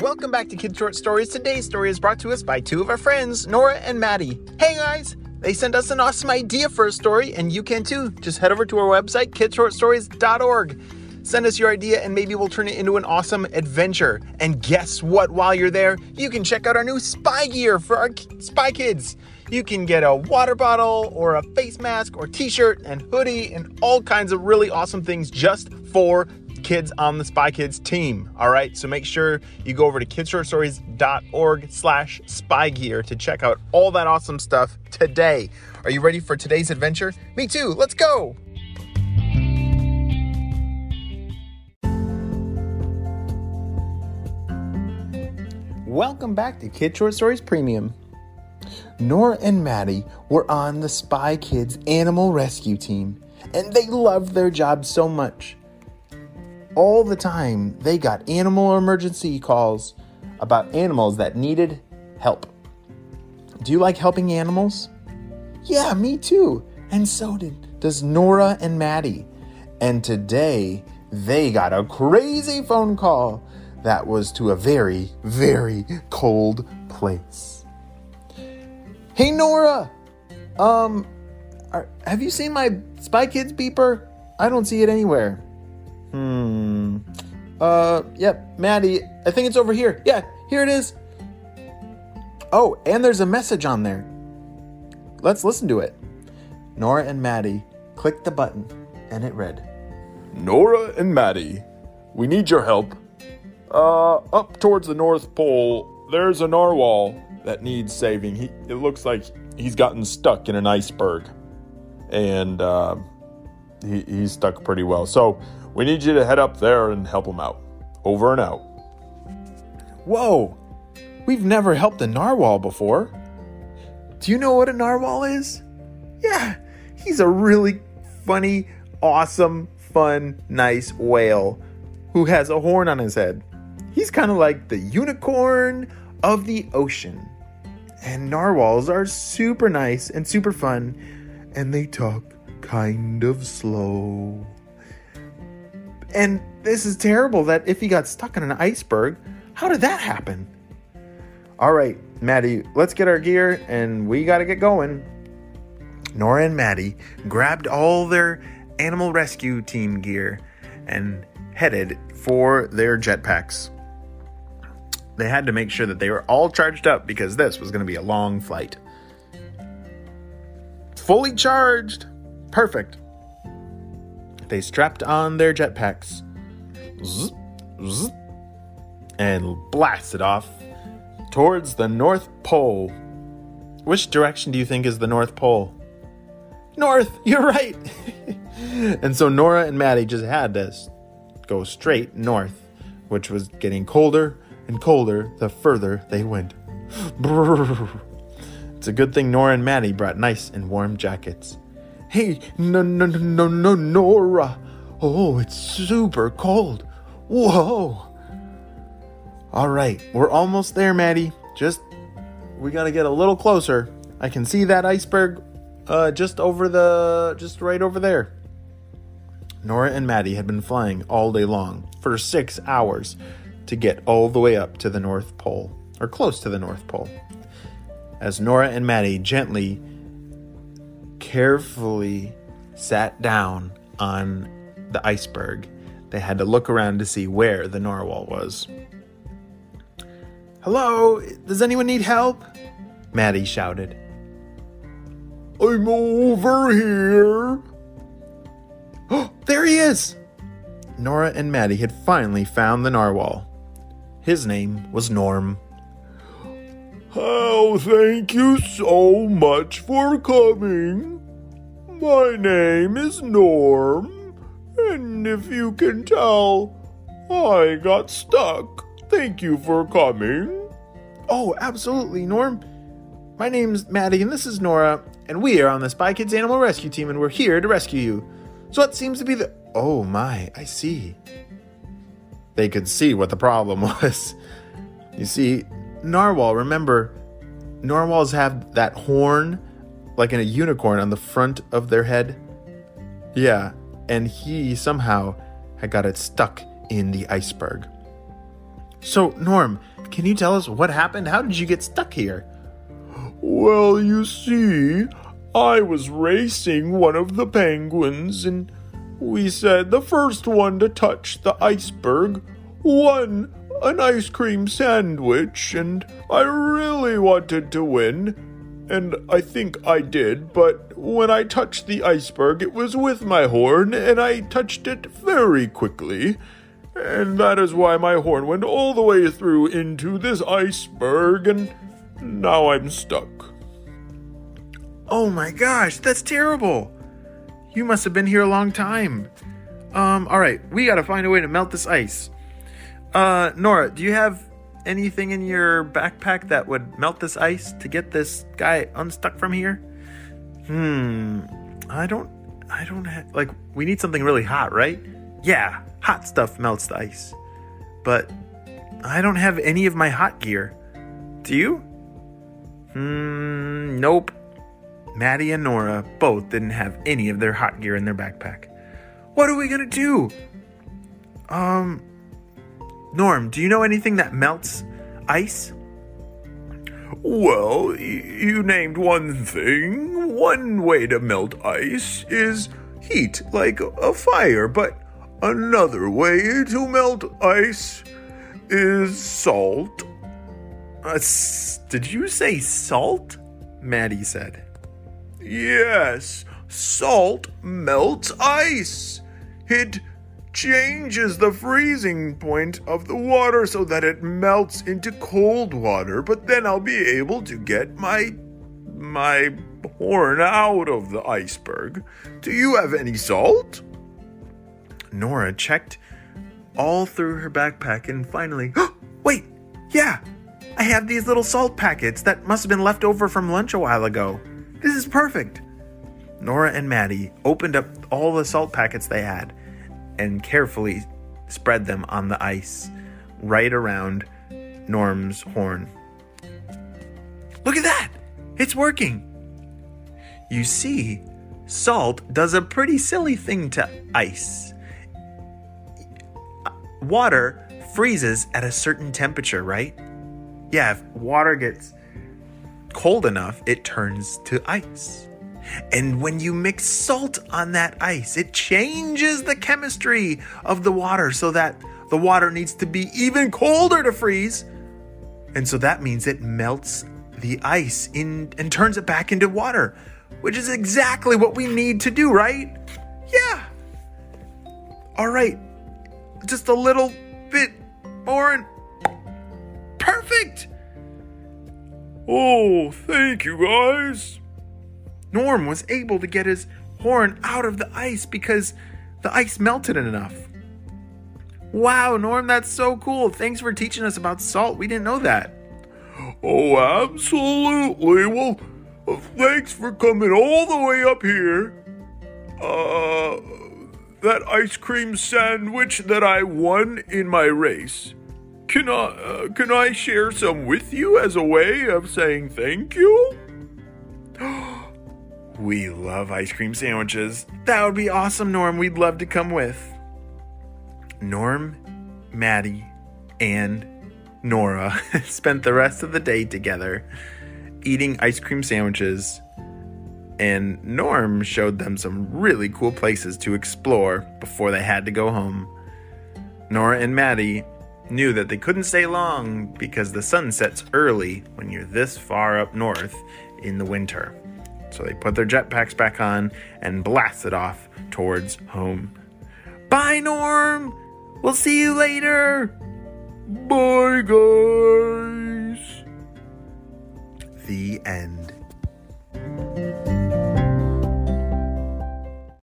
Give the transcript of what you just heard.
Welcome back to Kid Short Stories. Today's story is brought to us by two of our friends, Nora and Maddie. Hey guys! They sent us an awesome idea for a story, and you can too. Just head over to our website, kidshortstories.org. Send us your idea, and maybe we'll turn it into an awesome adventure. And guess what? While you're there, you can check out our new spy gear for our spy kids. You can get a water bottle, or a face mask, or t shirt, and hoodie, and all kinds of really awesome things just for kids on the Spy Kids team. All right, so make sure you go over to kidshortstories.org slash spy gear to check out all that awesome stuff today. Are you ready for today's adventure? Me too, let's go! Welcome back to Kid Short Stories Premium. Nora and Maddie were on the Spy Kids animal rescue team, and they loved their job so much all the time they got animal emergency calls about animals that needed help. Do you like helping animals? Yeah, me too. And so did does Nora and Maddie. And today they got a crazy phone call that was to a very, very cold place. Hey Nora, um, are, have you seen my Spy Kids beeper? I don't see it anywhere. Hmm. Uh, yep, Maddie, I think it's over here. Yeah, here it is. Oh, and there's a message on there. Let's listen to it. Nora and Maddie clicked the button, and it read Nora and Maddie, we need your help. Uh, up towards the North Pole, there's a narwhal that needs saving. He, it looks like he's gotten stuck in an iceberg, and uh, he, he's stuck pretty well. So we need you to head up there and help him out. Over and out. Whoa! We've never helped a narwhal before. Do you know what a narwhal is? Yeah, he's a really funny, awesome, fun, nice whale who has a horn on his head. He's kind of like the unicorn of the ocean. And narwhals are super nice and super fun, and they talk kind of slow. And this is terrible that if he got stuck in an iceberg, how did that happen? All right, Maddie, let's get our gear and we got to get going. Nora and Maddie grabbed all their animal rescue team gear and headed for their jetpacks. They had to make sure that they were all charged up because this was going to be a long flight. Fully charged. Perfect. They strapped on their jetpacks and blasted off towards the North Pole. Which direction do you think is the North Pole? North, you're right. and so Nora and Maddie just had to go straight north, which was getting colder and colder the further they went. It's a good thing Nora and Maddie brought nice and warm jackets. Hey, no, no, no, no, Nora. Oh, it's super cold. Whoa. All right, we're almost there, Maddie. Just, we gotta get a little closer. I can see that iceberg uh, just over the, just right over there. Nora and Maddie had been flying all day long for six hours to get all the way up to the North Pole, or close to the North Pole. As Nora and Maddie gently carefully sat down on the iceberg, they had to look around to see where the narwhal was. Hello, does anyone need help? Maddie shouted. I'm over here. Oh, there he is! Nora and Maddie had finally found the narwhal. His name was Norm. Oh, thank you so much for coming. My name is Norm, and if you can tell, I got stuck. Thank you for coming. Oh, absolutely, Norm. My name's Maddie, and this is Nora, and we are on the Spy Kids Animal Rescue Team, and we're here to rescue you. So, what seems to be the. Oh my, I see. They could see what the problem was. You see, narwhal, remember, narwhals have that horn like in a unicorn on the front of their head. Yeah, and he somehow had got it stuck in the iceberg. So, Norm, can you tell us what happened? How did you get stuck here? Well, you see, I was racing one of the penguins, and we said the first one to touch the iceberg won an ice cream sandwich, and I really wanted to win. And I think I did, but when I touched the iceberg, it was with my horn, and I touched it very quickly. And that is why my horn went all the way through into this iceberg, and now I'm stuck. Oh my gosh, that's terrible. You must have been here a long time. Um, all right, we gotta find a way to melt this ice. Uh, Nora, do you have anything in your backpack that would melt this ice to get this guy unstuck from here? Hmm, I don't, I don't have, like, we need something really hot, right? Yeah, hot stuff melts the ice. But I don't have any of my hot gear. Do you? Hmm, nope. Maddie and Nora both didn't have any of their hot gear in their backpack. What are we gonna do? Um, Norm, do you know anything that melts ice? Well, you named one thing. One way to melt ice is heat, like a fire, but another way to melt ice is salt. Uh, did you say salt? Maddie said. Yes, salt melts ice. It changes the freezing point of the water so that it melts into cold water, but then I'll be able to get my my horn out of the iceberg. Do you have any salt? Nora checked all through her backpack and finally, wait, yeah, I have these little salt packets that must have been left over from lunch a while ago. This is perfect. Nora and Maddie opened up all the salt packets they had and carefully spread them on the ice right around Norm's horn. Look at that! It's working! You see, salt does a pretty silly thing to ice. Water freezes at a certain temperature, right? Yeah, if water gets cold enough, it turns to ice. And when you mix salt on that ice, it changes the chemistry of the water so that the water needs to be even colder to freeze. And so that means it melts the ice in and turns it back into water, which is exactly what we need to do, right? Yeah. All right. Just a little bit more perfect. Oh, thank you guys. Norm was able to get his horn out of the ice because the ice melted enough. Wow, Norm, that's so cool. Thanks for teaching us about salt. We didn't know that. Oh, absolutely. Well, thanks for coming all the way up here. Uh, that ice cream sandwich that I won in my race. Can I uh, can I share some with you as a way of saying thank you? We love ice cream sandwiches. That would be awesome, Norm. We'd love to come with. Norm, Maddie, and Nora spent the rest of the day together eating ice cream sandwiches, and Norm showed them some really cool places to explore before they had to go home. Nora and Maddie knew that they couldn't stay long because the sun sets early when you're this far up north in the winter. So they put their jetpacks back on and blasted off towards home. Bye, Norm! We'll see you later! Bye, guys! The end.